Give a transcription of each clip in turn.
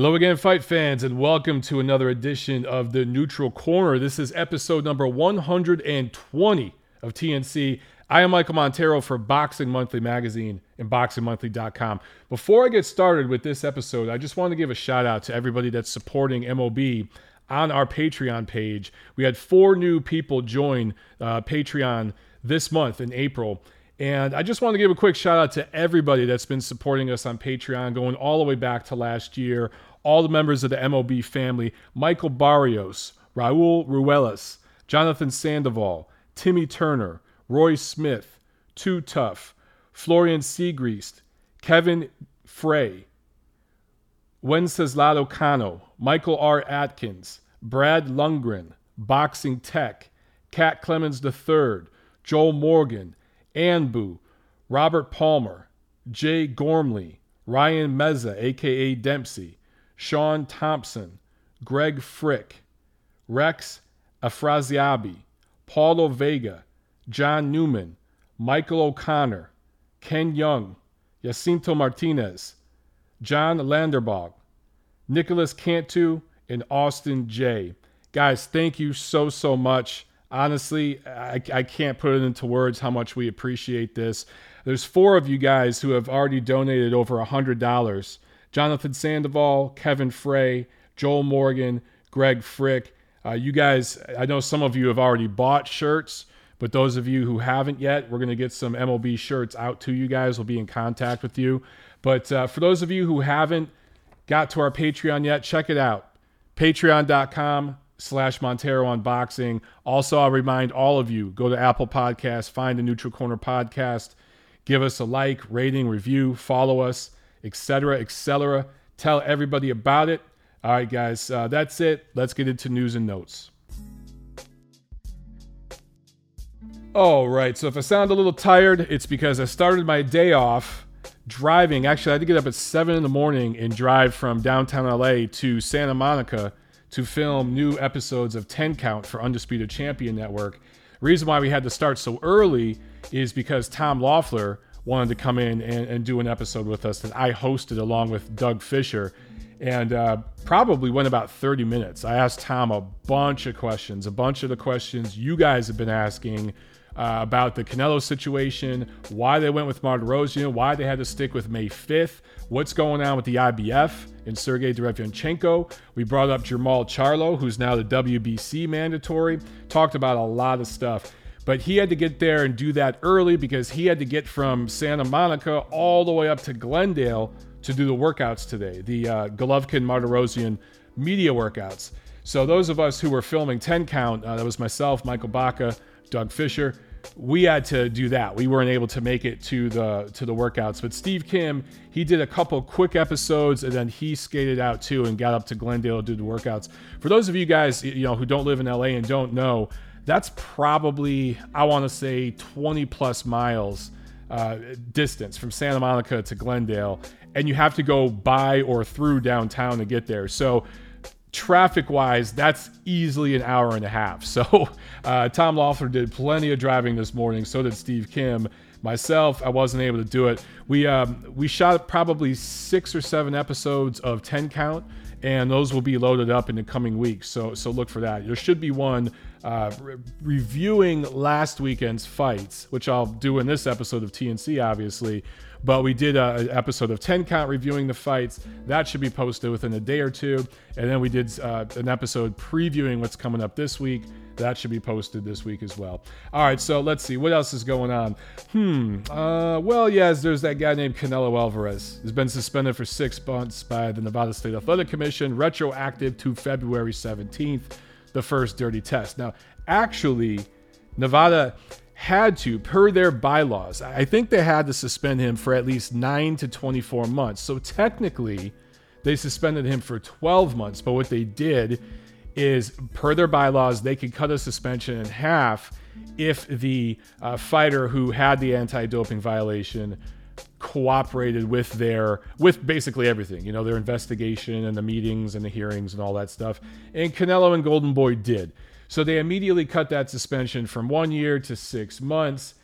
Hello again, fight fans, and welcome to another edition of the Neutral Corner. This is episode number 120 of TNC. I am Michael Montero for Boxing Monthly Magazine and BoxingMonthly.com. Before I get started with this episode, I just want to give a shout out to everybody that's supporting MOB on our Patreon page. We had four new people join uh, Patreon this month in April. And I just want to give a quick shout out to everybody that's been supporting us on Patreon, going all the way back to last year. All the members of the MOB family Michael Barrios, Raul Ruelas, Jonathan Sandoval, Timmy Turner, Roy Smith, Too Tough, Florian Seagreast, Kevin Frey, Wenceslao Cano, Michael R. Atkins, Brad Lundgren, Boxing Tech, Cat Clemens III, Joel Morgan, Anbu, Robert Palmer, Jay Gormley, Ryan Meza, aka Dempsey, Sean Thompson, Greg Frick, Rex Afraziabi, Paulo Vega, John Newman, Michael O'Connor, Ken Young, Jacinto Martinez, John Landerbog, Nicholas Cantu, and Austin J. Guys, thank you so, so much. Honestly, I, I can't put it into words how much we appreciate this. There's four of you guys who have already donated over a $100 Jonathan Sandoval, Kevin Frey, Joel Morgan, Greg Frick. Uh, you guys, I know some of you have already bought shirts, but those of you who haven't yet, we're going to get some MLB shirts out to you guys. We'll be in contact with you. But uh, for those of you who haven't got to our Patreon yet, check it out. Patreon.com slash Montero Unboxing. Also, I'll remind all of you go to Apple Podcasts, find the Neutral Corner Podcast, give us a like, rating, review, follow us, etc., etc. Tell everybody about it. All right, guys, uh, that's it. Let's get into news and notes. All right, so if I sound a little tired, it's because I started my day off driving. Actually, I had to get up at 7 in the morning and drive from downtown LA to Santa Monica to film new episodes of 10 Count for Undisputed Champion Network. Reason why we had to start so early is because Tom Loeffler wanted to come in and, and do an episode with us that I hosted along with Doug Fisher And uh, probably went about 30 minutes. I asked Tom a bunch of questions, a bunch of the questions you guys have been asking uh, about the Canelo situation, why they went with Martirosyan, why they had to stick with May 5th, what's going on with the IBF and Sergey Derevyanchenko. We brought up Jermall Charlo, who's now the WBC mandatory, talked about a lot of stuff. But he had to get there and do that early because he had to get from Santa Monica all the way up to Glendale to do the workouts today, the uh, Golovkin Martirosyan media workouts. So those of us who were filming 10 count, uh, that was myself, Michael Baca, Doug Fisher, we had to do that. We weren't able to make it to the to the workouts. But Steve Kim, he did a couple quick episodes and then he skated out too and got up to Glendale to do the workouts. For those of you guys, you know, who don't live in LA and don't know, that's probably I want to say 20 plus miles uh, distance from Santa Monica to Glendale, and you have to go by or through downtown to get there. So traffic wise, that's easily an hour and a half. So uh, Tom Loeffler did plenty of driving this morning. So did Steve Kim. Myself, I wasn't able to do it. We um, we shot probably six or seven episodes of Ten Count, and those will be loaded up in the coming weeks. So so look for that. There should be one uh, re- reviewing last weekend's fights, which I'll do in this episode of TNC, obviously. But we did an episode of 10 Count reviewing the fights. That should be posted within a day or two. And then we did uh, an episode previewing what's coming up this week. That should be posted this week as well. All right, so let's see. What else is going on? Hmm. Uh, well, yes, there's that guy named Canelo Alvarez. He's been suspended for six months by the Nevada State Athletic Commission, retroactive to February 17th, the first dirty test. Now, actually, Nevada had to, per their bylaws, I think they had to suspend him for at least 9 to 24 months. So technically, they suspended him for 12 months. But what they did is, per their bylaws, they could cut a suspension in half if the uh, fighter who had the anti doping violation cooperated with their with basically everything you know their investigation and the meetings and the hearings and all that stuff and canelo and golden boy did so they immediately cut that suspension from one year to six months.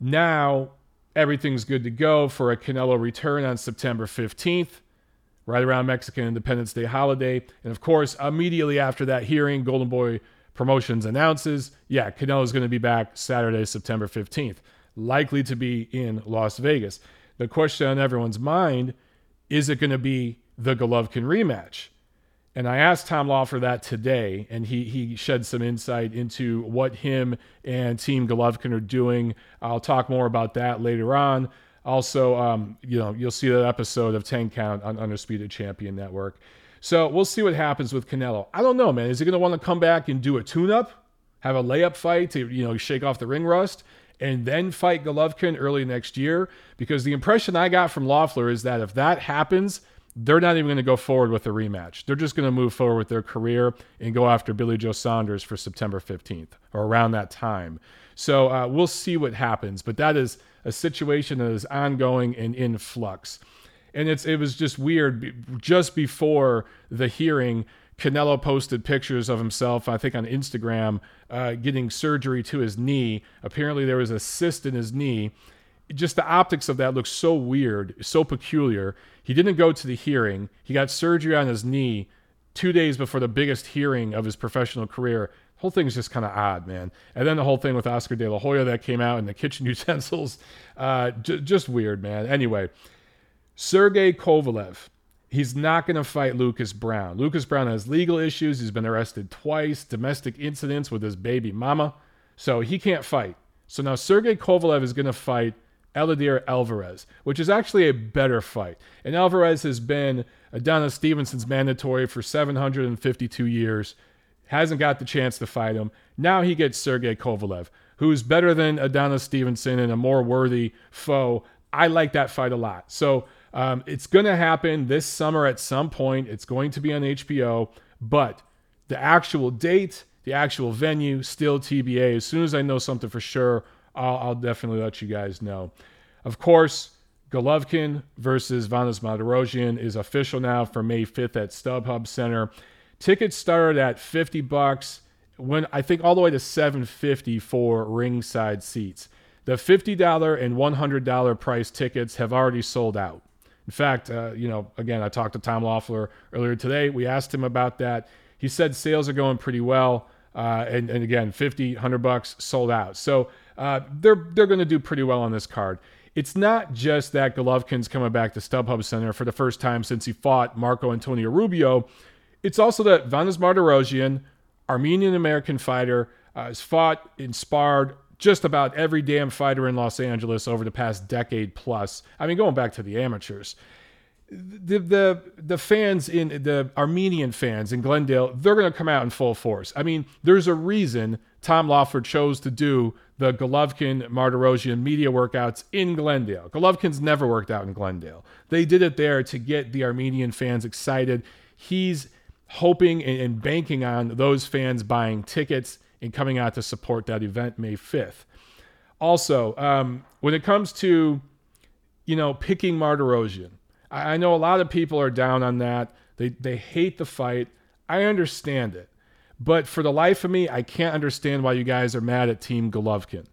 Now everything's good to go for a Canelo return on September 15th. Right around Mexican Independence Day holiday. And of course, immediately after that hearing, Golden Boy Promotions announces, yeah, Canelo is going to be back Saturday, September 15th, likely to be in Las Vegas. The question on everyone's mind is it going to be the Golovkin rematch? And I asked Tom Loeffler that today, and he he shed some insight into what him and Team Golovkin are doing. I'll talk more about that later on. Also, um, you know, you'll see that episode of 10 Count on Undisputed Champion Network. So we'll see what happens with Canelo. I don't know, man. Is he going to want to come back and do a tune-up, have a layup fight to you know shake off the ring rust, and then fight Golovkin early next year? Because the impression I got from Loeffler is that if that happens, they're not even going to go forward with a rematch. They're just going to move forward with their career and go after Billy Joe Saunders for September 15th or around that time. So uh, we'll see what happens. But that is a situation that is ongoing and in flux. And it's it was just weird. Just before the hearing, Canelo posted pictures of himself, I think on Instagram, uh, getting surgery to his knee. Apparently, there was a cyst in his knee. Just the optics of that looks so weird, so peculiar. He didn't go to the hearing. He got surgery on his knee two days before the biggest hearing of his professional career. Whole thing's just kind of odd, man. And then the whole thing with Oscar De La Hoya that came out and the kitchen utensils, uh, j- just weird, man. Anyway, Sergey Kovalev. He's not going to fight Lucas Browne. Lucas Browne has legal issues. He's been arrested twice, domestic incidents with his baby mama. So he can't fight. So now Sergey Kovalev is going to fight Eleider Alvarez, which is actually a better fight. And Alvarez has been Adonis Stevenson's mandatory for 752 years, hasn't got the chance to fight him. Now he gets Sergey Kovalev, who's better than Adonis Stevenson and a more worthy foe. I like that fight a lot. So um, it's going to happen this summer at some point. It's going to be on HBO, but the actual date, the actual venue, still TBA. As soon as I know something for sure, I'll, I'll definitely let you guys know. Of course, Golovkin versus Vanes Martirosyan is official now for May 5th at StubHub Center. Tickets started at 50 bucks when I think all the way to 750 for ringside seats. The $50 and $100 price tickets have already sold out. In fact, uh, you know, again, I talked to Tom Loeffler earlier today. We asked him about that. He said sales are going pretty well. Uh, and, and again, 50, 100 bucks sold out. So uh, they're they're going to do pretty well on this card. It's not just that Golovkin's coming back to StubHub Center for the first time since he fought Marco Antonio Rubio. It's also that Vanes Martirosyan, Armenian American fighter, uh, has fought, inspired just about every damn fighter in Los Angeles over the past decade plus. I mean, going back to the amateurs the the the fans in the Armenian fans in Glendale, they're going to come out in full force. I mean, there's a reason Tom Loeffler chose to do the Golovkin Martirosyan media workouts in Glendale. Golovkin's never worked out in Glendale. They did it there to get the Armenian fans excited. He's hoping and, banking on those fans buying tickets and coming out to support that event May 5th. Also, um, when it comes to you know picking Martirosyan, I, I know a lot of people are down on that. They they hate the fight. I understand it. But for the life of me, I can't understand why you guys are mad at Team Golovkin.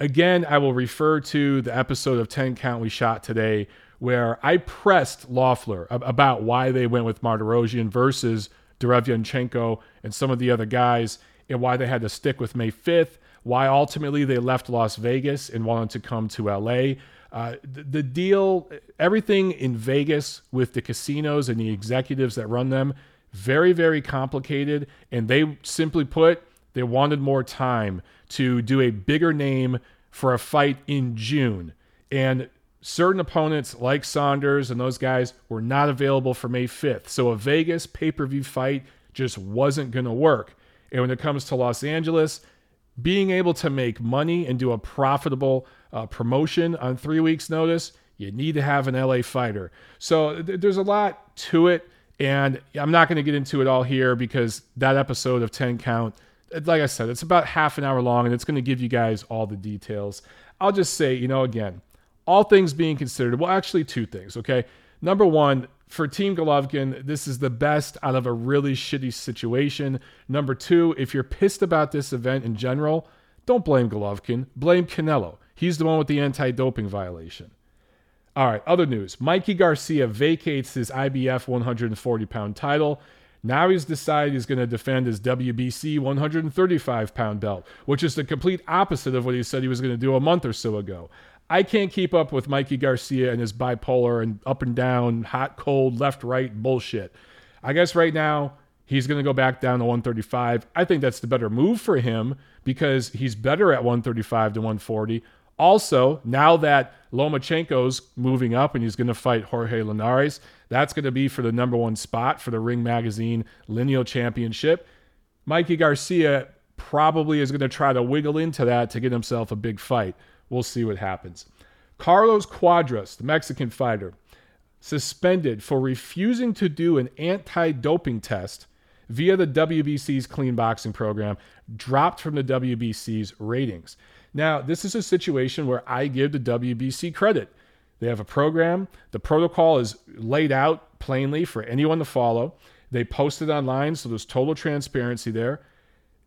Again, I will refer to the episode of 10 Count we shot today where I pressed Loeffler about why they went with Martirosyan versus Derevyanchenko and some of the other guys and why they had to stick with May 5th, why ultimately they left Las Vegas and wanted to come to LA. Uh, the, the deal, everything in Vegas with the casinos and the executives that run them, very, very complicated. And they simply put, they wanted more time to do a bigger name for a fight in June. And certain opponents like Saunders and those guys were not available for May 5th. So a Vegas pay per view fight just wasn't going to work. And when it comes to Los Angeles, being able to make money and do a profitable uh, promotion on three weeks' notice, you need to have an LA fighter. So th- there's a lot to it. And I'm not going to get into it all here because that episode of 10 Count, like I said, it's about half an hour long and it's going to give you guys all the details. I'll just say, you know, again, all things being considered, well, actually, two things, okay? Number one, for Team Golovkin, this is the best out of a really shitty situation. Number two, if you're pissed about this event in general, don't blame Golovkin, blame Canelo. He's the one with the anti doping violation. All right, other news. Mikey Garcia vacates his IBF 140 pound title. Now he's decided he's going to defend his WBC 135 pound belt, which is the complete opposite of what he said he was going to do a month or so ago. I can't keep up with Mikey Garcia and his bipolar and up and down, hot, cold, left, right bullshit. I guess right now he's going to go back down to 135. I think that's the better move for him because he's better at 135 to 140. Also, now that Lomachenko's moving up and he's going to fight Jorge Linares, that's going to be for the number one spot for the Ring Magazine Lineal Championship. Mikey Garcia probably is going to try to wiggle into that to get himself a big fight. We'll see what happens. Carlos Cuadras, the Mexican fighter, suspended for refusing to do an anti doping test via the WBC's clean boxing program, dropped from the WBC's ratings. Now, this is a situation where I give the WBC credit. They have a program, the protocol is laid out plainly for anyone to follow. They post it online, so there's total transparency there.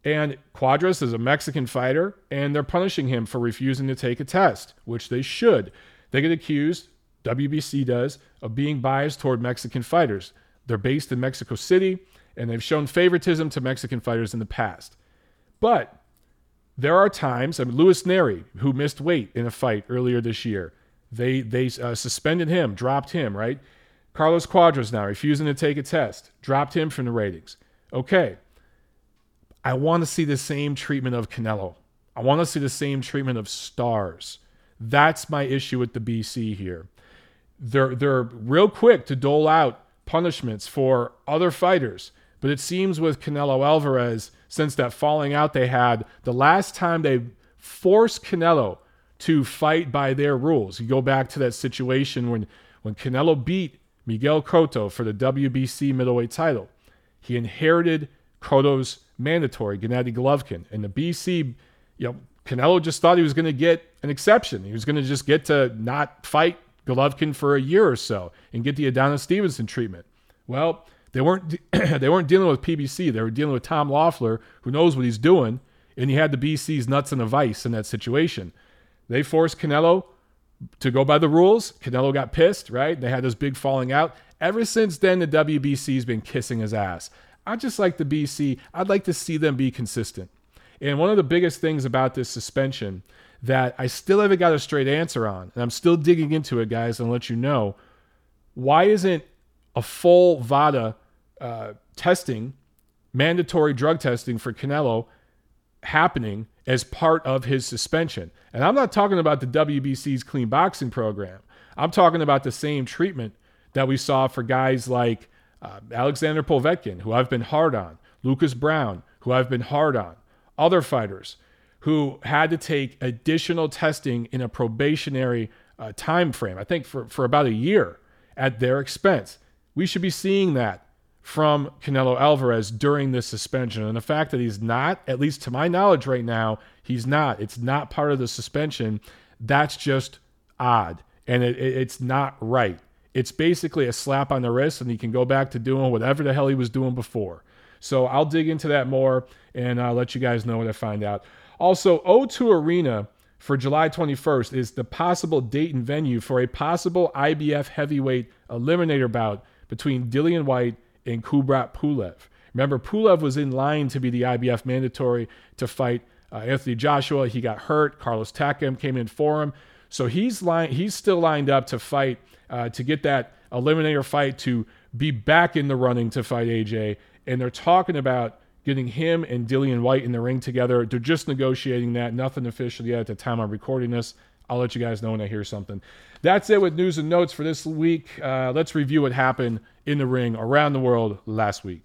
And Cuadras is a Mexican fighter, and they're punishing him for refusing to take a test, which they should. They get accused, WBC does, of being biased toward Mexican fighters. They're based in Mexico City, and they've shown favoritism to Mexican fighters in the past. But there are times, I mean, Luis Nery, who missed weight in a fight earlier this year, they they uh, suspended him, dropped him, right? Carlos Cuadras now refusing to take a test, dropped him from the ratings. Okay, I want to see the same treatment of Canelo. I want to see the same treatment of stars. That's my issue with the BC here. They're they're real quick to dole out punishments for other fighters, but it seems with Canelo Alvarez, since that falling out they had, the last time they forced Canelo to fight by their rules. You go back to that situation when when Canelo beat Miguel Cotto for the WBC middleweight title. He inherited Cotto's mandatory Gennady Golovkin, and the BC, you know, Canelo just thought he was going to get an exception. He was going to just get to not fight Golovkin for a year or so and get the Adonis Stevenson treatment. Well, they weren't they weren't dealing with PBC. They were dealing with Tom Loeffler, who knows what he's doing, and he had the BC's nuts in a vice in that situation. They forced Canelo to go by the rules. Canelo got pissed, right? They had this big falling out. Ever since then, the WBC's been kissing his ass. I just like the BC. I'd like to see them be consistent. And one of the biggest things about this suspension that I still haven't got a straight answer on, and I'm still digging into it, guys, and let you know why isn't a full VADA uh, testing, mandatory drug testing for Canelo happening as part of his suspension? And I'm not talking about the WBC's clean boxing program. I'm talking about the same treatment that we saw for guys like uh, Alexander Povetkin, who I've been hard on, Lucas Browne, who I've been hard on, other fighters who had to take additional testing in a probationary uh, time frame, I think for, for about a year at their expense. We should be seeing that from Canelo Alvarez during this suspension. And the fact that he's not, at least to my knowledge right now, he's not. It's not part of the suspension. That's just odd. And it, it, it's not right. It's basically a slap on the wrist, and he can go back to doing whatever the hell he was doing before. So I'll dig into that more and I'll let you guys know what I find out. Also, O2 Arena for July 21st is the possible date and venue for a possible IBF heavyweight eliminator bout between Dillian Whyte and Kubrat Pulev. Remember, Pulev was in line to be the IBF mandatory to fight uh, Anthony Joshua. He got hurt. Carlos Takam came in for him. So he's, li- he's still lined up to fight uh, to get that eliminator fight to be back in the running to fight AJ. And they're talking about getting him and Dillian Whyte in the ring together. They're just negotiating that. Nothing official yet at the time I'm recording this. I'll let you guys know when I hear something. That's it with news and notes for this week. Uh, let's review what happened in the ring around the world last week.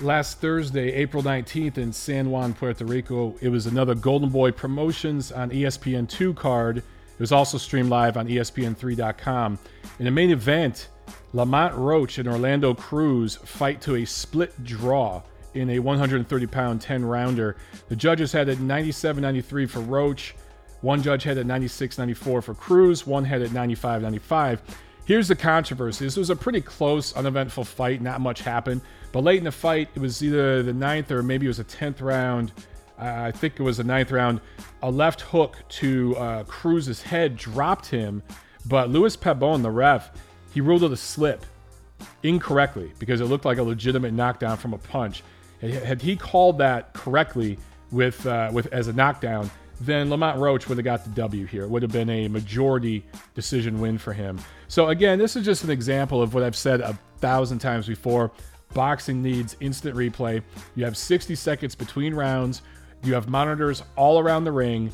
Last Thursday, April 19th, in San Juan, Puerto Rico, it was another Golden Boy Promotions on ESPN2 card it was also streamed live on ESPN3.com. In the main event, Lamont Roach and Orlando Cruz fight to a split draw in a 130 pound 10 rounder. The judges had it 97 93 for Roach. One judge had it 96 94 for Cruz. One had it 95 95. Here's the controversy. This was a pretty close, uneventful fight. Not much happened. But late in the fight, it was either the ninth or maybe it was a 10th round. I think it was the ninth round, a left hook to uh, Cruz's head dropped him, but Louis Pabon, the ref, he ruled it a slip incorrectly because it looked like a legitimate knockdown from a punch. Had he called that correctly with uh, with as a knockdown, then Lamont Roach would have got the W here. It would have been a majority decision win for him. So again, this is just an example of what I've said a thousand times before. Boxing needs instant replay. You have 60 seconds between rounds. You have monitors all around the ring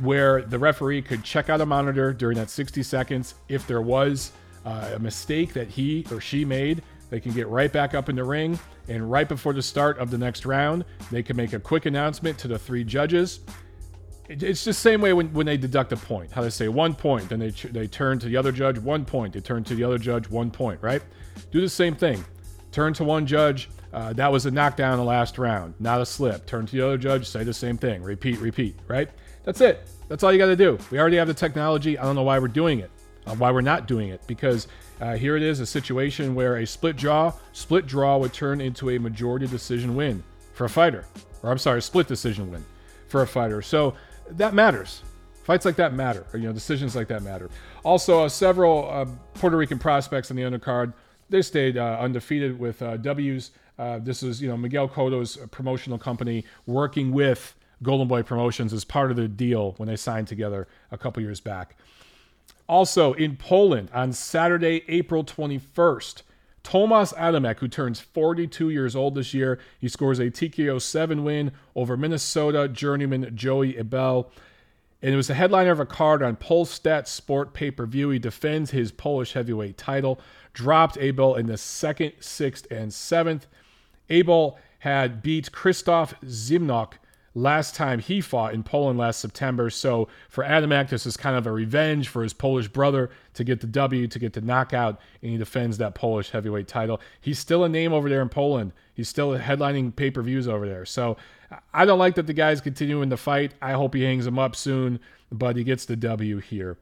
where the referee could check out a monitor during that 60 seconds. If there was uh, a mistake that he or she made, they can get right back up in the ring. And right before the start of the next round, they can make a quick announcement to the three judges. It's the same way when, when they deduct a point. How they say one point, then they, they turn to the other judge, one point. They turn to the other judge, one point, right? Do the same thing. Turn to one judge, uh, that was a knockdown in the last round, not a slip. Turn to the other judge, say the same thing. Repeat, repeat, right? That's it. That's all you got to do. We already have the technology. I don't know why we're doing it, uh, why we're not doing it, because uh, here it is a situation where a split draw, split draw would turn into a majority decision win for a fighter, or I'm sorry, split decision win for a fighter. So that matters. Fights like that matter, or, you know, decisions like that matter. Also, uh, several uh, Puerto Rican prospects on the undercard they stayed uh, undefeated with uh, W's. Uh, this is, you know, Miguel Cotto's promotional company working with Golden Boy Promotions as part of the deal when they signed together a couple years back. Also in Poland on Saturday, April 21st, Tomas Adamek, who turns 42 years old this year, he scores a TKO 7 win over Minnesota journeyman Joey Abel. And it was the headliner of a card on Polsat Sport pay per view. He defends his Polish heavyweight title dropped Abel in the second, sixth, and seventh. Abel had beat Christoph Szymczak last time he fought in Poland last September. So for Adamek, this is kind of a revenge for his Polish brother to get the W, to get the knockout, and he defends that Polish heavyweight title. He's still a name over there in Poland. He's still headlining pay per views over there. So I don't like that the guy's continuing the fight. I hope he hangs him up soon, but he gets the W here.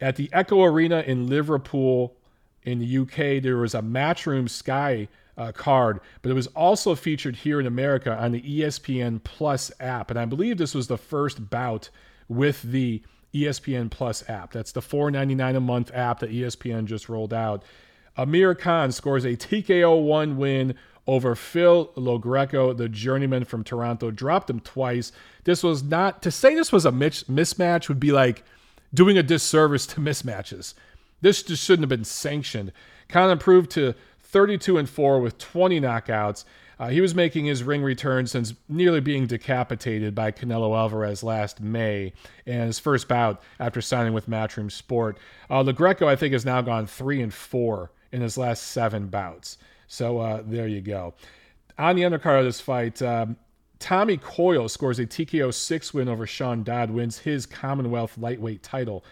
At the Echo Arena in Liverpool, in the UK, there was a Matchroom Sky uh, card, but it was also featured here in America on the ESPN Plus app. And I believe this was the first bout with the ESPN Plus app. That's the $4.99 a month app that ESPN just rolled out. Amir Khan scores a TKO 1 win over Phil Lo Greco, the journeyman from Toronto. Dropped him twice. This was not, to say this was a mismatch would be like doing a disservice to mismatches. This just shouldn't have been sanctioned. Khan improved to 32 and 4 with 20 knockouts. Uh, he was making his ring return since nearly being decapitated by Canelo Alvarez last May, and his first bout after signing with Matchroom Sport. Uh, Lo Greco, I think, has now gone three and four in his last seven bouts. So uh, there you go. On the undercard of this fight, um, Tommy Coyle scores a TKO six win over Sean Dodd, wins his Commonwealth lightweight title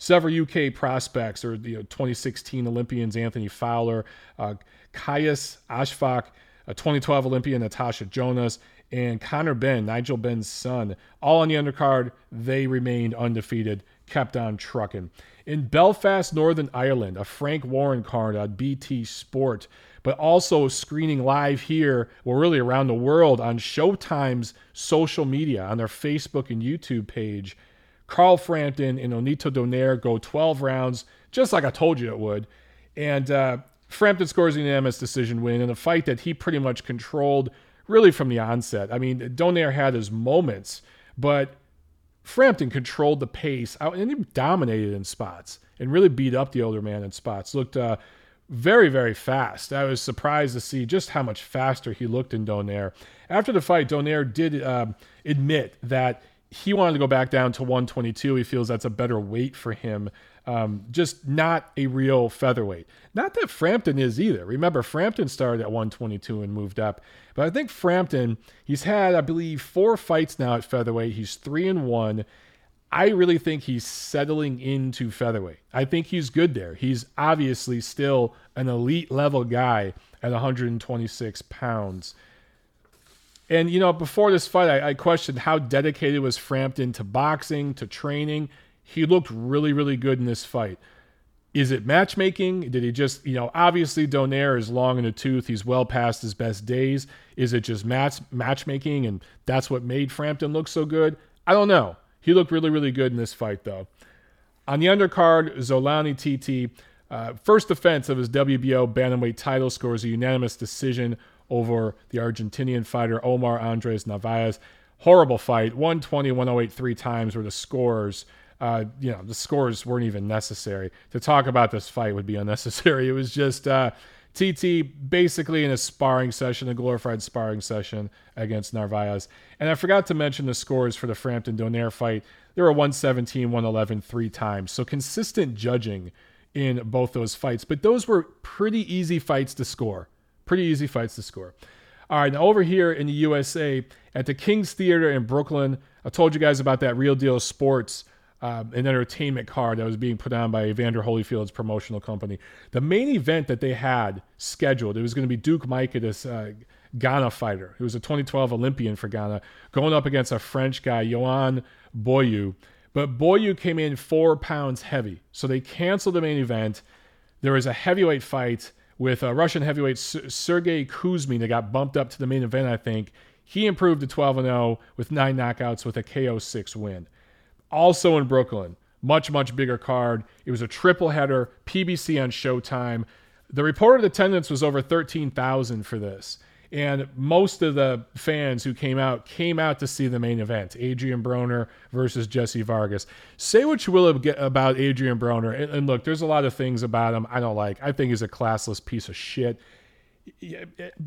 several UK prospects or you know, 2016 Olympians Anthony Fowler, uh, Qais Ashfaq, a 2012 Olympian Natasha Jonas, and Conor Benn, Nigel Benn's son, all on the undercard. They remained undefeated, kept on trucking. In Belfast, Northern Ireland, a Frank Warren card on BT Sport, but also screening live here, well, really around the world on Showtime's social media, on their Facebook and YouTube page. Carl Frampton and Nonito Donaire go 12 rounds, just like I told you it would. And uh, Frampton scores an unanimous decision win in a fight that he pretty much controlled really from the onset. I mean, Donaire had his moments, but Frampton controlled the pace and he dominated in spots and really beat up the older man in spots. Looked uh, very, very fast. I was surprised to see just how much faster he looked in Donaire. After the fight, Donaire did uh, admit that he wanted to go back down to 122. He feels that's a better weight for him. Um, just not a real featherweight. Not that Frampton is either. Remember, Frampton started at 122 and moved up. But I think Frampton, he's had, I believe, four fights now at featherweight. He's three and one. I really think he's settling into featherweight. I think he's good there. He's obviously still an elite level guy at 126 pounds. And you know, before this fight, I, I, questioned how dedicated was Frampton to boxing, to training. He looked really, really good in this fight. Is it matchmaking? Did he just, you know, obviously Donaire is long in the tooth. He's well past his best days. Is it just match matchmaking and that's what made Frampton look so good? I don't know. He looked really, really good in this fight, though. On the undercard, Zolani Tete, uh, first defense of his WBO bantamweight title, scores a unanimous decision over the Argentinian fighter Omar Andres Narvaez. Horrible fight, 120, 108 three times were the scores. Uh, you know, the scores weren't even necessary. To talk about this fight would be unnecessary. It was just uh, Tete basically in a sparring session, a glorified sparring session against Narvaez. And I forgot to mention the scores for the Frampton Donaire fight. There were 117, 111 three times. So consistent judging in both those fights. But those were pretty easy fights to score. Pretty easy fights to score. All right, now over here in the USA at the King's Theater in Brooklyn, I told you guys about that Real Deal Sports uh, an entertainment card that was being put on by Evander Holyfield's promotional company. The main event that they had scheduled, it was going to be Duke Micah, this uh, Ghana fighter, who was a 2012 Olympian for Ghana, going up against a French guy, Yoann Boyeaux. But Boyeaux came in four pounds heavy. So they canceled the main event. There was a heavyweight fight with a Russian heavyweight Sergey Kuzmin that got bumped up to the main event, I think. He improved to 12 0 with nine knockouts with a KO 6 win also in Brooklyn. Much, much bigger card. It was a triple header, PBC on Showtime. The reported attendance was over 13,000 for this. And most of the fans who came out came out to see the main event Adrian Broner versus Jesse Vargas. Say what you will about Adrian Broner. And look, there's a lot of things about him I don't like. I think he's a classless piece of shit. Eh,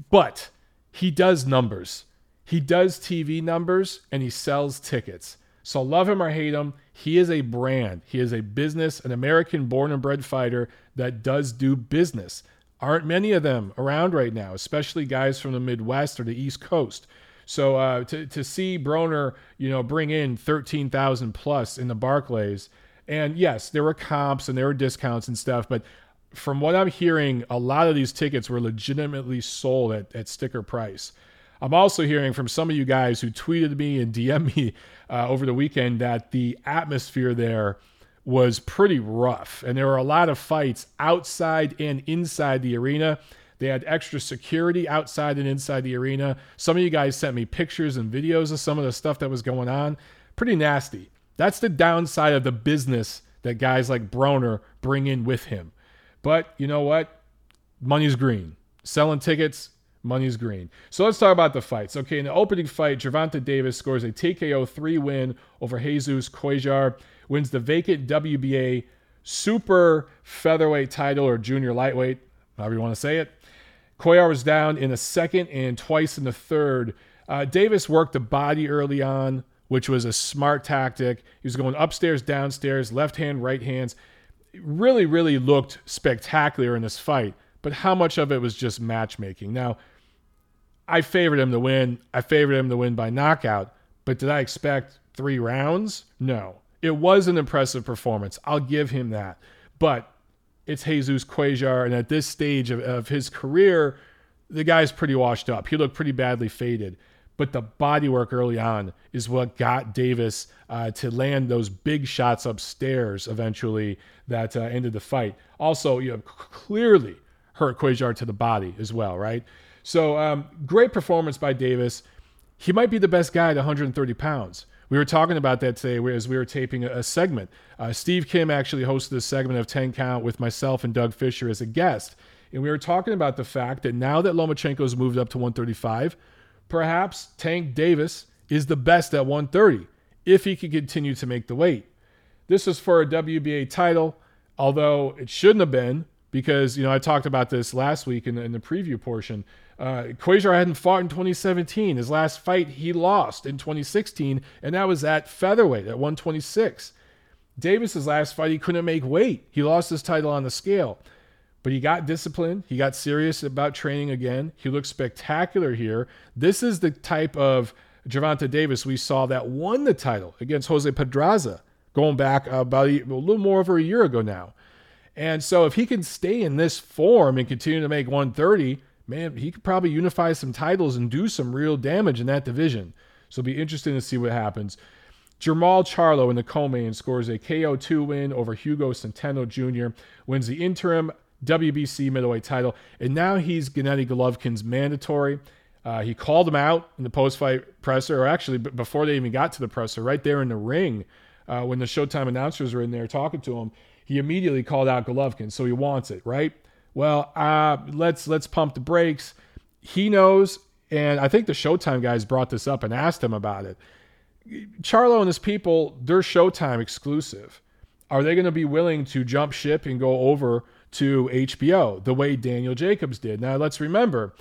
but he does numbers. He does TV numbers and he sells tickets. So love him or hate him, he is a brand. He is a business, an American born and bred fighter that does do business. Aren't many of them around right now, especially guys from the Midwest or the East Coast. So uh, to to see Broner, you know, bring in thirteen thousand plus in the Barclays, and yes, there were comps and there were discounts and stuff, but from what I'm hearing, a lot of these tickets were legitimately sold at, at sticker price. I'm also hearing from some of you guys who tweeted me and DM me uh, over the weekend that the atmosphere there was pretty rough. And there were a lot of fights outside and inside the arena. They had extra security outside and inside the arena. Some of you guys sent me pictures and videos of some of the stuff that was going on. Pretty nasty. That's the downside of the business that guys like Broner bring in with him. But you know what? Money's green. Selling tickets, Money's green. So let's talk about the fights. Okay, in the opening fight, Gervonta Davis scores a TKO 3 win over Jesus Cuellar, wins the vacant WBA super featherweight title or junior lightweight, however you want to say it. Cuellar was down in the second and twice in the third. Uh, Davis worked the body early on, which was a smart tactic. He was going upstairs, downstairs, left hand, right hands. really, really looked spectacular in this fight. But how much of it was just matchmaking? Now, I favored him to win. I favored him to win by knockout. But did I expect three rounds? No. It was an impressive performance. I'll give him that. But it's Jesus Cuellar, and at this stage of, of his career, the guy's pretty washed up. He looked pretty badly faded. But the body work early on is what got Davis uh, to land those big shots upstairs eventually that uh, ended the fight. Also, you know, clearly hurt Cuellar to the body as well, right? So um, great performance by Davis. He might be the best guy at 130 pounds. We were talking about that today as we were taping a, segment. Uh, Steve Kim actually hosted a segment of 10 Count with myself and Doug Fisher as a guest. And we were talking about the fact that now that Lomachenko's moved up to 135, perhaps Tank Davis is the best at 130 if he could continue to make the weight. This was for a WBA title, although it shouldn't have been because, you know, I talked about this last week in, in the preview portion. Uh, Cuellar hadn't fought in 2017. His last fight he lost in 2016, and that was at featherweight at 126. Davis's last fight he couldn't make weight. He lost his title on the scale, but he got disciplined. He got serious about training again. He looked spectacular here. This is the type of Gervonta Davis we saw that won the title against Jose Pedraza going back about a, a little more over a year ago now. And so if he can stay in this form and continue to make 130 man, he could probably unify some titles and do some real damage in that division. So it'll be interesting to see what happens. Jermall Charlo in the co-main scores a KO2 win over Hugo Centeno Jr., wins the interim WBC middleweight title, and now he's Gennady Golovkin's mandatory. Uh, he called him out in the post-fight presser, or actually before they even got to the presser, right there in the ring, uh, when the Showtime announcers were in there talking to him. He immediately called out Golovkin, so he wants it, right? Well, uh, let's let's pump the brakes. He knows, and I think the Showtime guys brought this up and asked him about it. Charlo and his people, they're Showtime exclusive. Are they going to be willing to jump ship and go over to HBO the way Daniel Jacobs did? Now, let's remember,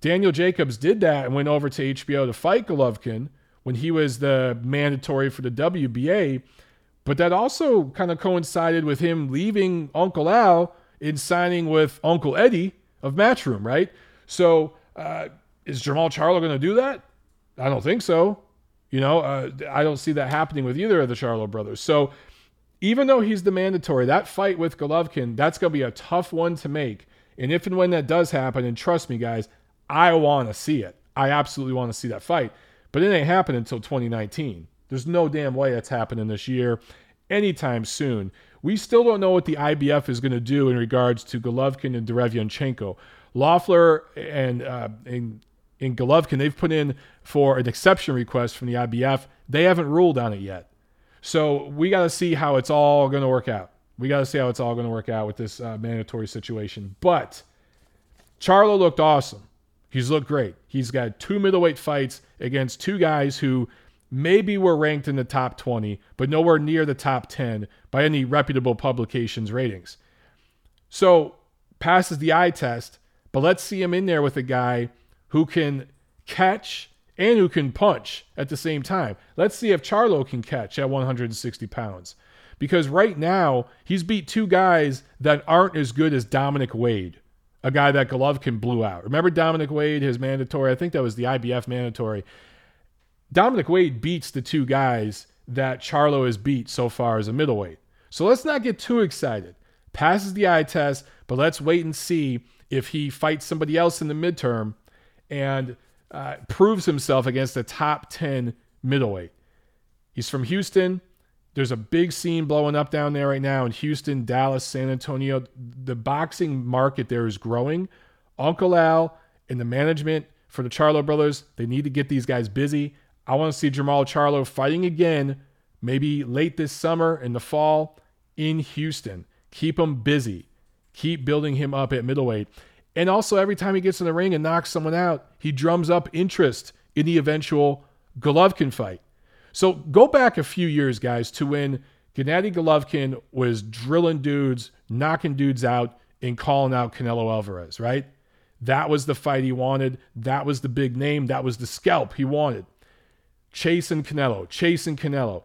Daniel Jacobs did that and went over to HBO to fight Golovkin when he was the mandatory for the WBA. But that also kind of coincided with him leaving Uncle Al and signing with Uncle Eddie of Matchroom, right? So uh, is Jermall Charlo going to do that? I don't think so. You know, uh, I don't see that happening with either of the Charlo brothers. So even though he's the mandatory, that fight with Golovkin, that's going to be a tough one to make. And if and when that does happen, and trust me, guys, I want to see it. I absolutely want to see that fight. But it ain't happening until 2019. There's no damn way it's happening this year, anytime soon. We still don't know what the IBF is going to do in regards to Golovkin and Derevyanchenko. Loeffler and, uh, Golovkin, they've put in for an exception request from the IBF. They haven't ruled on it yet. So we got to see how it's all going to work out. We got to see how it's all going to work out with this uh, mandatory situation. But Charlo looked awesome. He's looked great. He's got two middleweight fights against two guys who maybe we're ranked in the top 20, but nowhere near the top 10 by any reputable publications ratings. So passes the eye test, but let's see him in there with a guy who can catch and who can punch at the same time. Let's see if Charlo can catch at 160 pounds. Because right now, he's beat two guys that aren't as good as Dominic Wade a guy that Golovkin blew out. Remember Dominic Wade, his mandatory? I think that was the IBF mandatory. Dominic Wade beats the two guys that Charlo has beat so far as a middleweight. So let's not get too excited. Passes the eye test, but let's wait and see if he fights somebody else in the midterm and uh, proves himself against a top 10 middleweight. He's from Houston. There's a big scene blowing up down there right now in Houston, Dallas, San Antonio. The boxing market there is growing. Uncle Al and the management for the Charlo brothers, they need to get these guys busy. I want to see Jermall Charlo fighting again, maybe late this summer in the fall in Houston. Keep him busy. Keep building him up at middleweight. And also, every time he gets in the ring and knocks someone out, he drums up interest in the eventual Golovkin fight. So go back a few years, guys, to when Gennady Golovkin was drilling dudes, knocking dudes out, and calling out Canelo Alvarez, right? That was the fight he wanted. That was the big name. That was the scalp he wanted. Chasing Canelo, chasing Canelo.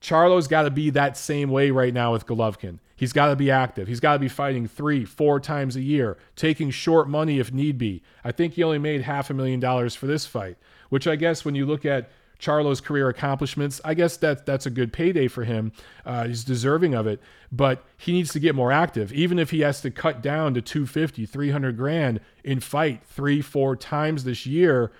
Charlo's got to be that same way right now with Golovkin. He's got to be active. He's got to be fighting three, four times a year, taking short money if need be. I think he only made half a million dollars for this fight, which I guess when you look at Charlo's career accomplishments. I guess that that's a good payday for him. Uh, he's deserving of it, but he needs to get more active. Even if he has to cut down to 250, 300 grand in fight three, four times this year,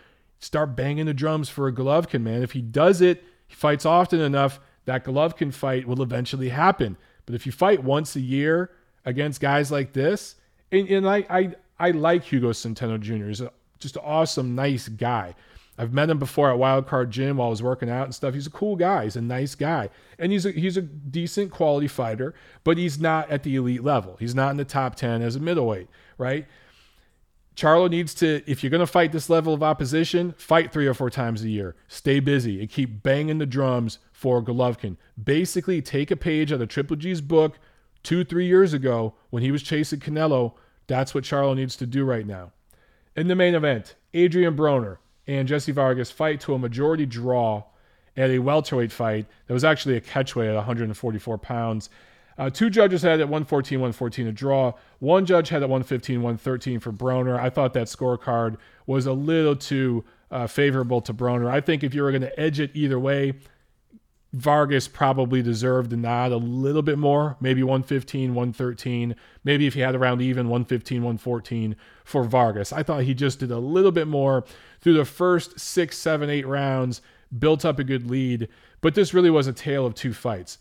start banging the drums for a Golovkin, man. If he does it, he fights often enough, that Golovkin fight will eventually happen. But if you fight once a year against guys like this, and, and I, I, I like Hugo Centeno Jr. He's a, just an awesome, nice guy. I've met him before at Wildcard Gym while I was working out and stuff. He's a cool guy. He's a nice guy, and he's a he's a decent quality fighter, but he's not at the elite level. He's not in the top ten as a middleweight, right? Charlo needs to, if you're going to fight this level of opposition, fight three or four times a year. Stay busy and keep banging the drums for Golovkin. Basically, take a page out of Triple G's book two, three years ago when he was chasing Canelo. That's what Charlo needs to do right now. In the main event, Adrian Broner and Jesse Vargas fight to a majority draw at a welterweight fight that was actually a catchweight at 144 pounds. Uh, two judges had it 114, 114 a draw. One judge had it 115, 113 for Broner. I thought that scorecard was a little too uh, favorable to Broner. I think if you were going to edge it either way, Vargas probably deserved a nod a little bit more, maybe 115, 113. Maybe if he had around even 115, 114 for Vargas. I thought he just did a little bit more through the first six, seven, eight rounds. built up a good lead, but this really was a tale of two fights.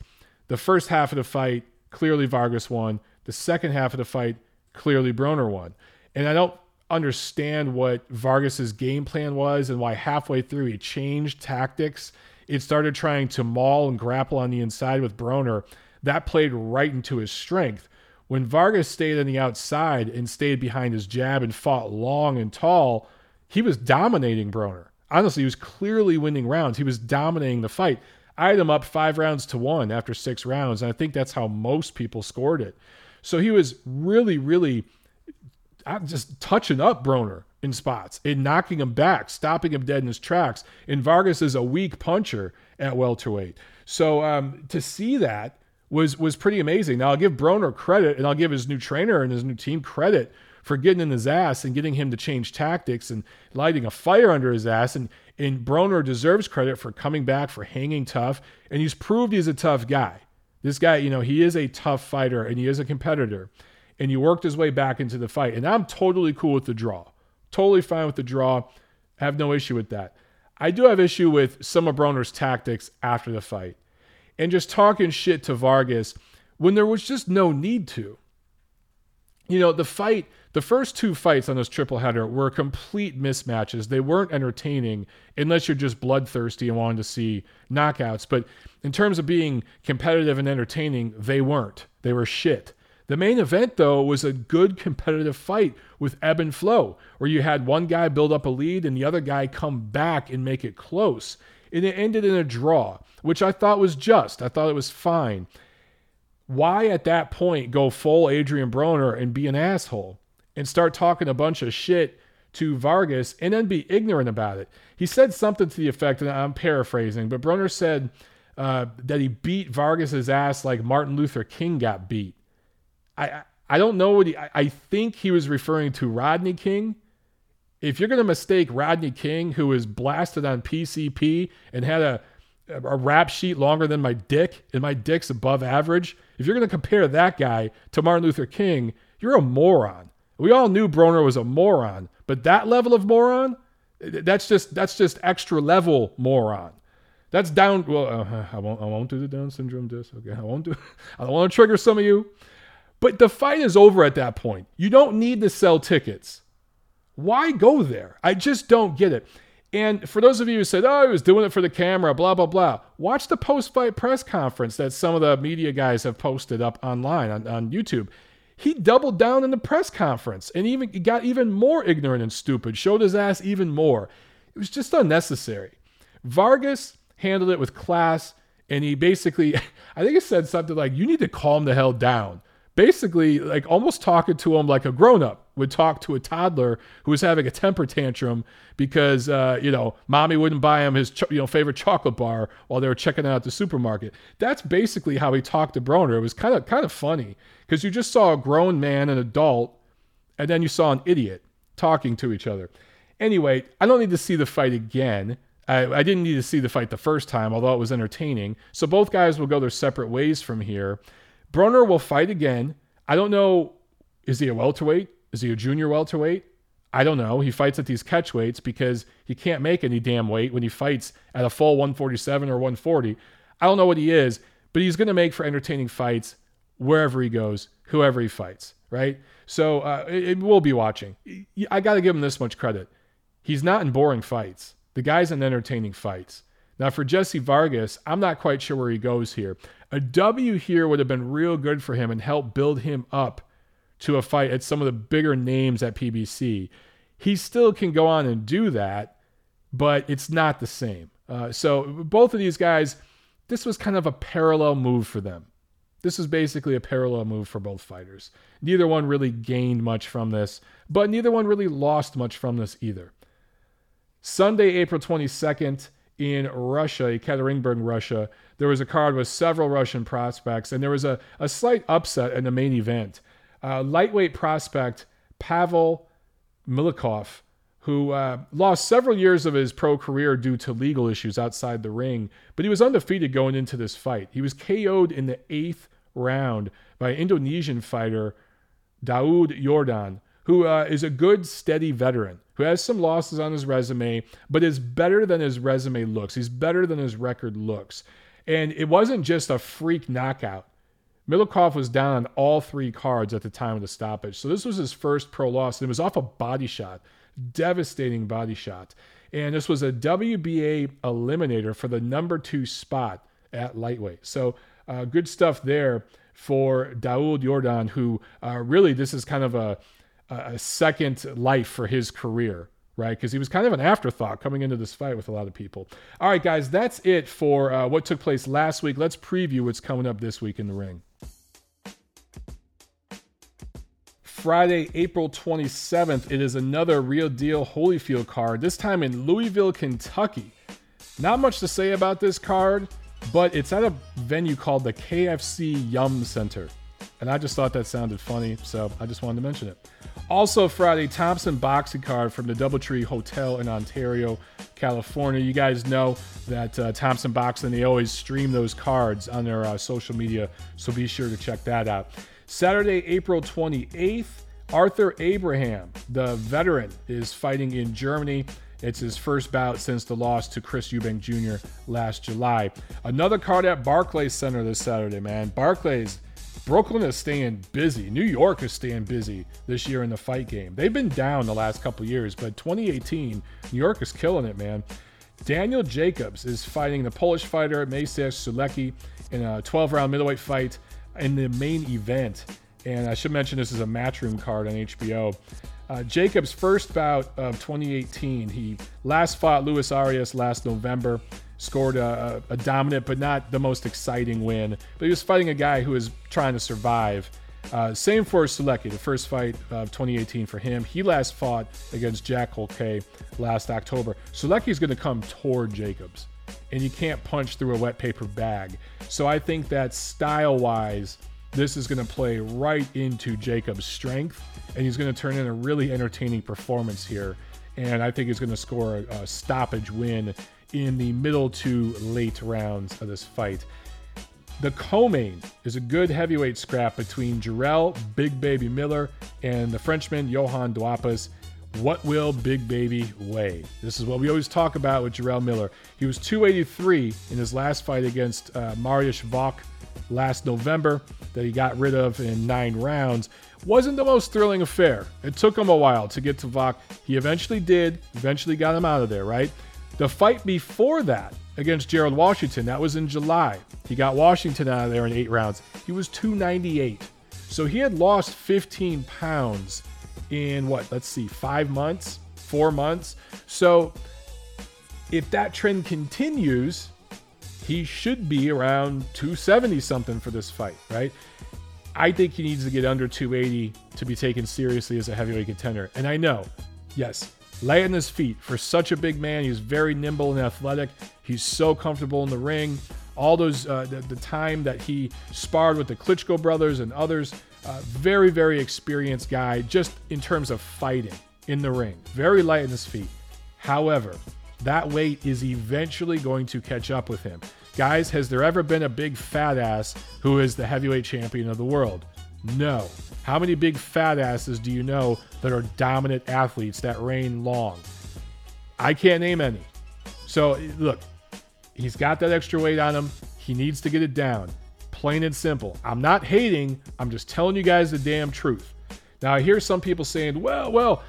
The first half of the fight, clearly Vargas won. The second half of the fight, clearly Broner won. And I don't understand what Vargas's game plan was and why halfway through he changed tactics. It started trying to maul and grapple on the inside with Broner. That played right into his strength. When Vargas stayed on the outside and stayed behind his jab and fought long and tall, he was dominating Broner. Honestly, he was clearly winning rounds. He was dominating the fight. I had him up five rounds to one after six rounds, and I think that's how most people scored it. So he was really, really just touching up Broner in spots and knocking him back, stopping him dead in his tracks. And Vargas is a weak puncher at welterweight. So um, to see that was was pretty amazing. Now I'll give Broner credit, and I'll give his new trainer and his new team credit for getting in his ass and getting him to change tactics and lighting a fire under his ass. And and Broner deserves credit for coming back, for hanging tough, and he's proved he's a tough guy. This guy, you know, he is a tough fighter and he is a competitor and he worked his way back into the fight. And I'm totally cool with the draw. Totally fine with the draw. I have no issue with that. I do have issue with some of Broner's tactics after the fight and just talking shit to Vargas when there was just no need to. You know, the fight, the first two fights on this triple header were complete mismatches. They weren't entertaining unless you're just bloodthirsty and wanting to see knockouts. But in terms of being competitive and entertaining, they weren't. They were shit. The main event, though, was a good competitive fight with ebb and flow, where you had one guy build up a lead and the other guy come back and make it close. And it ended in a draw, which I thought was just. I thought it was fine. Why at that point go full Adrian Broner and be an asshole and start talking a bunch of shit to Vargas and then be ignorant about it? He said something to the effect, and I'm paraphrasing, but Broner said uh, that he beat Vargas's ass like Martin Luther King got beat. I I don't know what he. I think he was referring to Rodney King. If you're going to mistake Rodney King, who was blasted on PCP and had a a rap sheet longer than my dick, and my dick's above average. If you're going to compare that guy to Martin Luther King, you're a moron. We all knew Broner was a moron, but that level of moron, that's just that's just extra level moron. That's down. Well, uh, I won't. I won't do the Down syndrome disc. Okay, I won't do. I don't want to trigger some of you. But the fight is over at that point. You don't need to sell tickets. Why go there? I just don't get it. And for those of you who said, oh, he was doing it for the camera, blah, blah, blah, watch the post fight press conference that some of the media guys have posted up online on, on YouTube. He doubled down in the press conference and even got even more ignorant and stupid, showed his ass even more. It was just unnecessary. Vargas handled it with class, and he basically, I think he said something like, you need to calm the hell down basically like almost talking to him like a grown up would talk to a toddler who was having a temper tantrum because uh, you know mommy wouldn't buy him his you know favorite chocolate bar while they were checking out the supermarket. That's basically how he talked to Broner. It was kind of kind of funny because you just saw a grown man, an adult, and then you saw an idiot talking to each other. Anyway, I don't need to see the fight again. I, I didn't need to see the fight the first time, although it was entertaining. So both guys will go their separate ways from here. Broner will fight again. I don't know. Is he a welterweight? Is he a junior welterweight? I don't know. He fights at these catch weights because he can't make any damn weight when he fights at a full 147 or 140. I don't know what he is, but he's going to make for entertaining fights wherever he goes, whoever he fights, right? So uh, it, it, we'll be watching. I got to give him this much credit. He's not in boring fights. The guy's in entertaining fights. Now, for Jesse Vargas, I'm not quite sure where he goes here. A W here would have been real good for him and help build him up to a fight at some of the bigger names at PBC. He still can go on and do that, but it's not the same. Uh, so both of these guys, this was kind of a parallel move for them. This is basically a parallel move for both fighters. Neither one really gained much from this, but neither one really lost much from this either. Sunday, April 22nd, in Russia, Ekaterinburg, Russia, there was a card with several Russian prospects, and there was a, a slight upset in the main event. Uh, lightweight prospect Pavel Malikov, who uh, lost several years of his pro career due to legal issues outside the ring, but he was undefeated going into this fight. He was KO'd in the eighth round by Indonesian fighter Daud Yordan, who uh, is a good, steady veteran who has some losses on his resume, but is better than his resume looks. He's better than his record looks. And it wasn't just a freak knockout. Malikov was down on all three cards at the time of the stoppage. So this was his first pro loss, and it was off a body shot. Devastating body shot. And this was a WBA eliminator for the number two spot at lightweight. So uh, good stuff there for Daud Yordan, who uh, really this is kind of a, a second life for his career right? Because he was kind of an afterthought coming into this fight with a lot of people. All right, guys, that's it for uh, what took place last week. Let's preview what's coming up this week in the ring. Friday, April 27th, it is another real deal Holyfield card, this time in Louisville, Kentucky. Not much to say about this card, but it's at a venue called the KFC Yum Center. And I just thought that sounded funny, so I just wanted to mention it. Also, Friday, Thompson boxing card from the Doubletree Hotel in Ontario, California. You guys know that uh, Thompson Boxing, they always stream those cards on their uh, social media, so be sure to check that out. Saturday, April 28th, Arthur Abraham, the veteran, is fighting in Germany. It's his first bout since the loss to Chris Eubank Jr. last July. Another card at Barclays Center this Saturday, man. Barclays, Brooklyn is staying busy. New York is staying busy this year in the fight game. They've been down the last couple years, but 2018, New York is killing it, man. Daniel Jacobs is fighting the Polish fighter Maciej Sulecki in a 12 round middleweight fight in the main event. And I should mention this is a matchroom card on HBO. Uh, Jacobs' first bout of 2018, he last fought Luis Arias last November, scored a, a, dominant but not the most exciting win. But he was fighting a guy who was trying to survive. Uh, same for Sulecki, the first fight of 2018 for him. He last fought against Jack Culcay last October. Sulecki's going to come toward Jacobs, and you can't punch through a wet paper bag. So I think that style wise, this is going to play right into Jacob's strength, and he's going to turn in a really entertaining performance here. And I think he's going to score a, a stoppage win in the middle to late rounds of this fight. The co-main is a good heavyweight scrap between Jarrell Big Baby Miller and the Frenchman Johann Duhaupas. What will Big Baby weigh? This is what we always talk about with Jarrell Miller. He was 283 in his last fight against uh, Mariusz Wach last November that he got rid of in nine rounds. Wasn't the most thrilling affair. It took him a while to get to Wach. He eventually did, eventually got him out of there, right? The fight before that against Gerald Washington, that was in July. He got Washington out of there in eight rounds. He was 298. So he had lost 15 pounds in what, let's see, five months, four months. So if that trend continues, he should be around 270 something for this fight, right? I think he needs to get under 280 to be taken seriously as a heavyweight contender. And I know, yes, light on his feet for such a big man. He's very nimble and athletic. He's so comfortable in the ring. All those, uh, the, the, time that he sparred with the Klitschko brothers and others, uh, very, very experienced guy just in terms of fighting in the ring. Very light on his feet. However, that weight is eventually going to catch up with him. Guys, has there ever been a big fat ass who is the heavyweight champion of the world? No. How many big fat asses do you know that are dominant athletes that reign long? I can't name any. So, look, he's got that extra weight on him. He needs to get it down. Plain and simple. I'm not hating, I'm just telling you guys the damn truth. Now, I hear some people saying, well, well,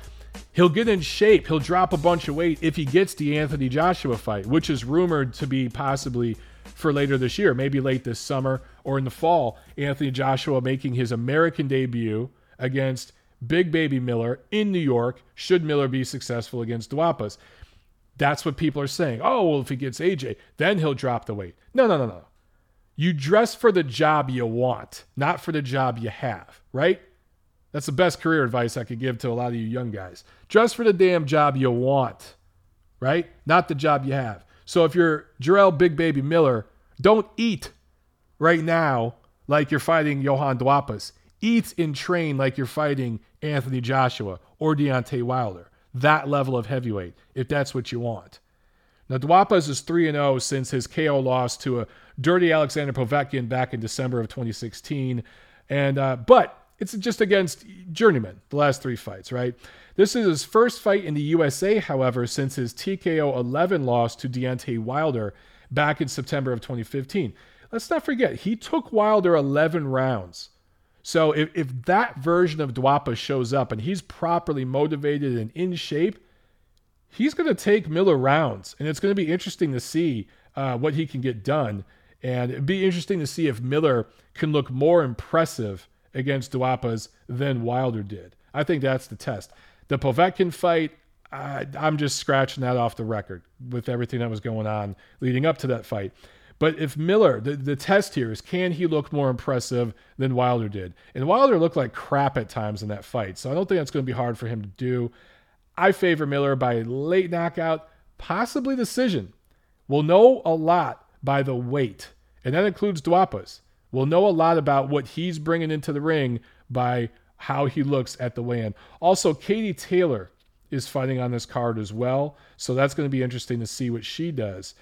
he'll get in shape. He'll drop a bunch of weight if he gets the Anthony Joshua fight, which is rumored to be possibly for later this year, maybe late this summer or in the fall. Anthony Joshua making his American debut against Big Baby Miller in New York, should Miller be successful against Duhaupas. That's what people are saying. Oh, well, if he gets AJ, then he'll drop the weight. No, no, no, no. You dress for the job you want, not for the job you have, right? That's the best career advice I could give to a lot of you young guys. Dress for the damn job you want, right? Not the job you have. So if you're Jarrell Big Baby Miller, don't eat right now like you're fighting Johann Duhaupas. Eat and train like you're fighting Anthony Joshua or Deontay Wilder. That level of heavyweight, if that's what you want. Now, Duhaupas is 3 0 since his KO loss to a dirty Alexander Povetkin back in December of 2016. And, uh, but it's just against journeyman, the last three fights, right? This is his first fight in the USA, however, since his TKO 11 loss to Deontay Wilder back in September of 2015. Let's not forget, he took Wilder 11 rounds. So if, if that version of Duhaupas shows up and he's properly motivated and in shape, he's going to take Miller rounds. And it's going to be interesting to see uh, what he can get done. And it'd be interesting to see if Miller can look more impressive against Duhaupas than Wilder did. I think that's the test. The Povetkin fight, I, I'm just scratching that off the record with everything that was going on leading up to that fight. But if Miller, the, the test here is can he look more impressive than Wilder did? And Wilder looked like crap at times in that fight. So I don't think that's going to be hard for him to do. I favor Miller by late knockout, possibly decision. We'll know a lot by the weight, and that includes Duhaupas. We'll know a lot about what he's bringing into the ring by how he looks at the weigh-in. Also, Katie Taylor is fighting on this card as well, so that's going to be interesting to see what she does.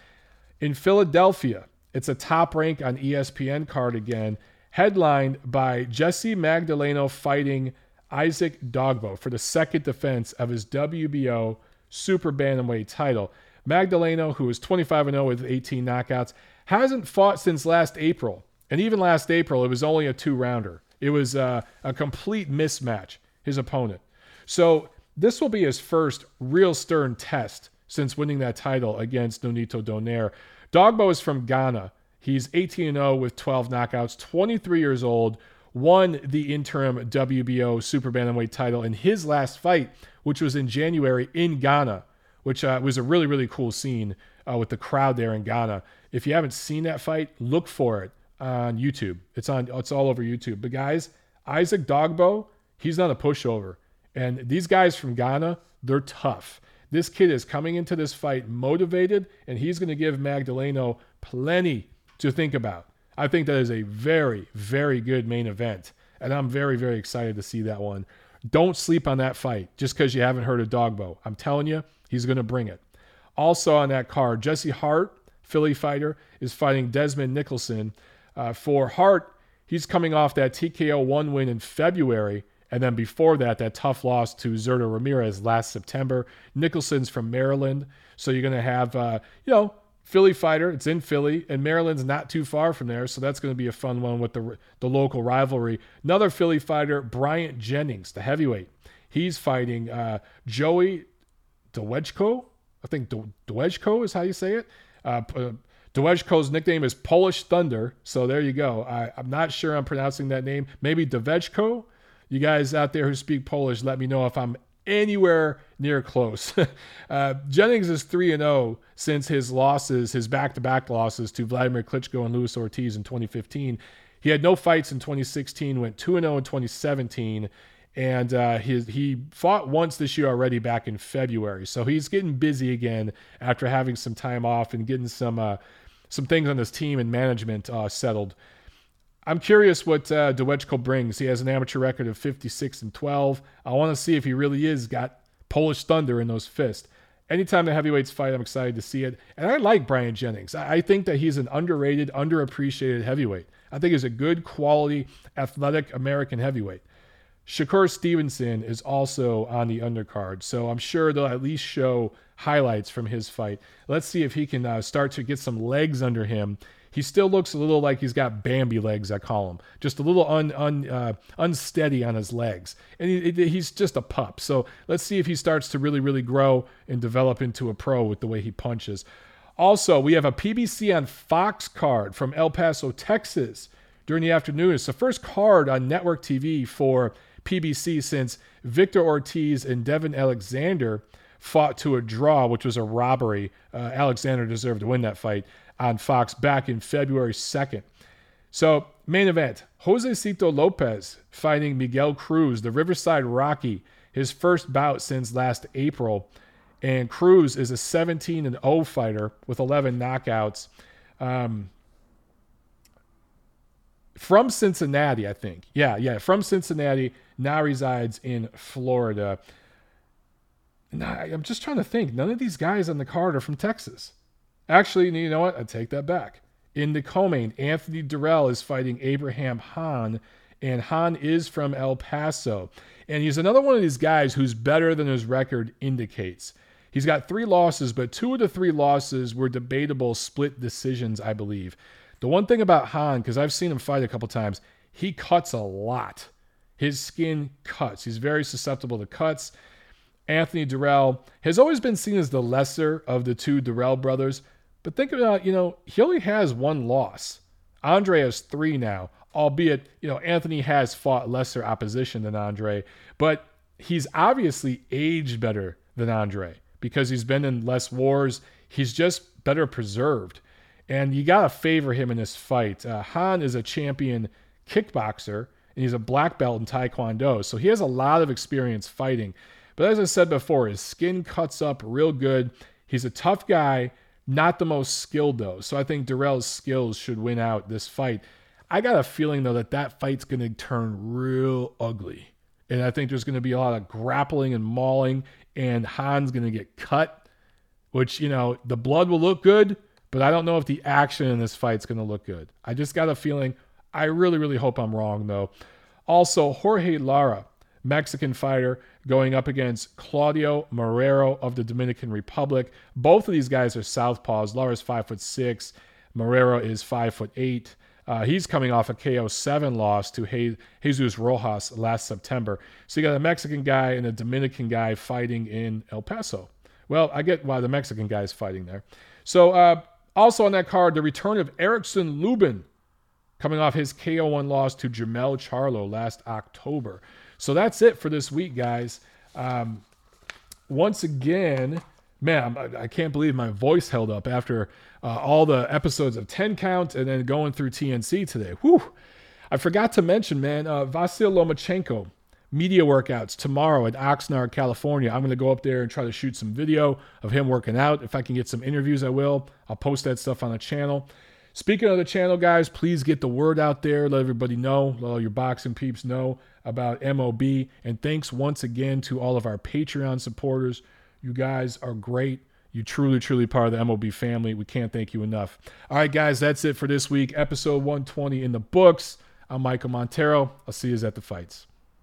In Philadelphia, it's a top rank on ESPN card again, headlined by Jesse Magdaleno fighting Isaac Dogboe for the second defense of his WBO Super Bantamweight title. Magdaleno, who is 25 0 with 18 knockouts, hasn't fought since last April. And even last April, it was only a two rounder. It was uh, a complete mismatch, his opponent. So this will be his first real stern test since winning that title against Nonito Donaire. Dogboe is from Ghana. He's 18 0 with 12 knockouts, 23 years old, won the interim WBO Super Bantamweight title in his last fight, which was in January in Ghana, which uh, was a really, really cool scene uh, with the crowd there in Ghana. If you haven't seen that fight, look for it on YouTube. It's on it's all over YouTube. But guys, Isaac Dogboe, he's not a pushover. And these guys from Ghana, they're tough. This kid is coming into this fight motivated, and he's going to give Magdaleno plenty to think about. I think that is a very, very good main event, and I'm very, very excited to see that one. Don't sleep on that fight just because you haven't heard of Dogboe. I'm telling you, he's going to bring it. Also on that card, Jesse Hart, Philly fighter, is fighting Desmond Nicholson. Uh, for Hart, he's coming off that TKO one win in February and then before that, that tough loss to Zurdo Ramirez last September. Nicholson's from Maryland. So you're going to have, uh, you know, Philly fighter. It's in Philly, and Maryland's not too far from there. So that's going to be a fun one with the, the local rivalry. Another Philly fighter, Bryant Jennings, the heavyweight. He's fighting uh, Joey Dwejko. I think Dwejko is how you say it. Uh, uh Dwejko's nickname is Polish Thunder. So there you go. I, am not sure I'm pronouncing that name. Maybe Dwejko. You guys out there who speak Polish, let me know if I'm anywhere near close. uh, Jennings is 3 and 0 since his losses, his back to back losses to Vladimir Klitschko and Luis Ortiz in 2015. He had no fights in 2016, went 2 0 in 2017, and uh, his, he fought once this year already back in February. So he's getting busy again after having some time off and getting some, uh, some things on his team and management uh, settled. I'm curious what uh, Dwejko brings. He has an amateur record of 56 and 12. I want to see if he really is got Polish thunder in those fists. Anytime the heavyweights fight, I'm excited to see it. And I like Bryant Jennings. I think that he's an underrated, underappreciated heavyweight. I think he's a good quality, athletic American heavyweight. Shakur Stevenson is also on the undercard, so I'm sure they'll at least show highlights from his fight. Let's see if he can uh, start to get some legs under him he still looks a little like he's got Bambi legs, I call him. Just a little un, un, uh, unsteady on his legs. And he, he's just a pup. So let's see if he starts to really, really grow and develop into a pro with the way he punches. Also, we have a PBC on Fox card from El Paso, Texas during the afternoon. It's the first card on network TV for PBC since Victor Ortiz and Devon Alexander fought to a draw, which was a robbery. Uh, Alexander deserved to win that fight on Fox back in February 2nd. So, main event Josesito Lopez fighting Miguel Cruz, the Riverside Rocky, his first bout since last April. And Cruz is a 17 and 0 fighter with 11 knockouts. Um, from Cincinnati, I think. Yeah, yeah, from Cincinnati, now resides in Florida. Now, I'm just trying to think. None of these guys on the card are from Texas. Actually, you know what? I take that back. In the co-main, Anthony Dirrell is fighting Abraham Han, and Han is from El Paso. And he's another one of these guys who's better than his record indicates. He's got three losses, but two of the three losses were debatable split decisions, I believe. The one thing about Han, because I've seen him fight a couple times, he cuts a lot. His skin cuts. He's very susceptible to cuts. Anthony Dirrell has always been seen as the lesser of the two Dirrell brothers. But think about, you know, he only has one loss. Andre has three now, albeit, you know, Anthony has fought lesser opposition than Andre, but he's obviously aged better than Andre because he's been in less wars. He's just better preserved. And you got to favor him in this fight. Uh, Han is a champion kickboxer, and he's a black belt in Taekwondo. So he has a lot of experience fighting. But as I said before, his skin cuts up real good. He's a tough guy, not the most skilled, though. So I think Dirrell's skills should win out this fight. I got a feeling, though, that that fight's going to turn real ugly. And I think there's going to be a lot of grappling and mauling, and Han's going to get cut, which, you know, the blood will look good, but I don't know if the action in this fight's going to look good. I just got a feeling. I really, really hope I'm wrong, though. Also, Jorge Lara, Mexican fighter, going up against Claudio Marrero of the Dominican Republic. Both of these guys are southpaws. Lara's five foot six. Marrero is five foot eight. Uh, he's coming off a KO 7 loss to Jesus Rojas last September. So you got a Mexican guy and a Dominican guy fighting in El Paso. Well, I get why the Mexican guy is fighting there. So uh, also on that card, the return of Erickson Lubin, coming off his KO1 loss to Jermell Charlo last October. So that's it for this week, guys. Um, once again, man, I can't believe my voice held up after uh, all the episodes of 10 Count and then going through TNC today. Whew. I forgot to mention, man, uh, Vasyl Lomachenko media workouts tomorrow at Oxnard, California. I'm going to go up there and try to shoot some video of him working out. If I can get some interviews, I will. I'll post that stuff on the channel. Speaking of the channel, guys, please get the word out there. Let everybody know, let all your boxing peeps know about MOB. And thanks once again to all of our Patreon supporters. You guys are great. You truly, truly part of the MOB family. We can't thank you enough. All right, guys, that's it for this week. Episode 120 in the books. I'm Michael Montero. I'll see you at the fights.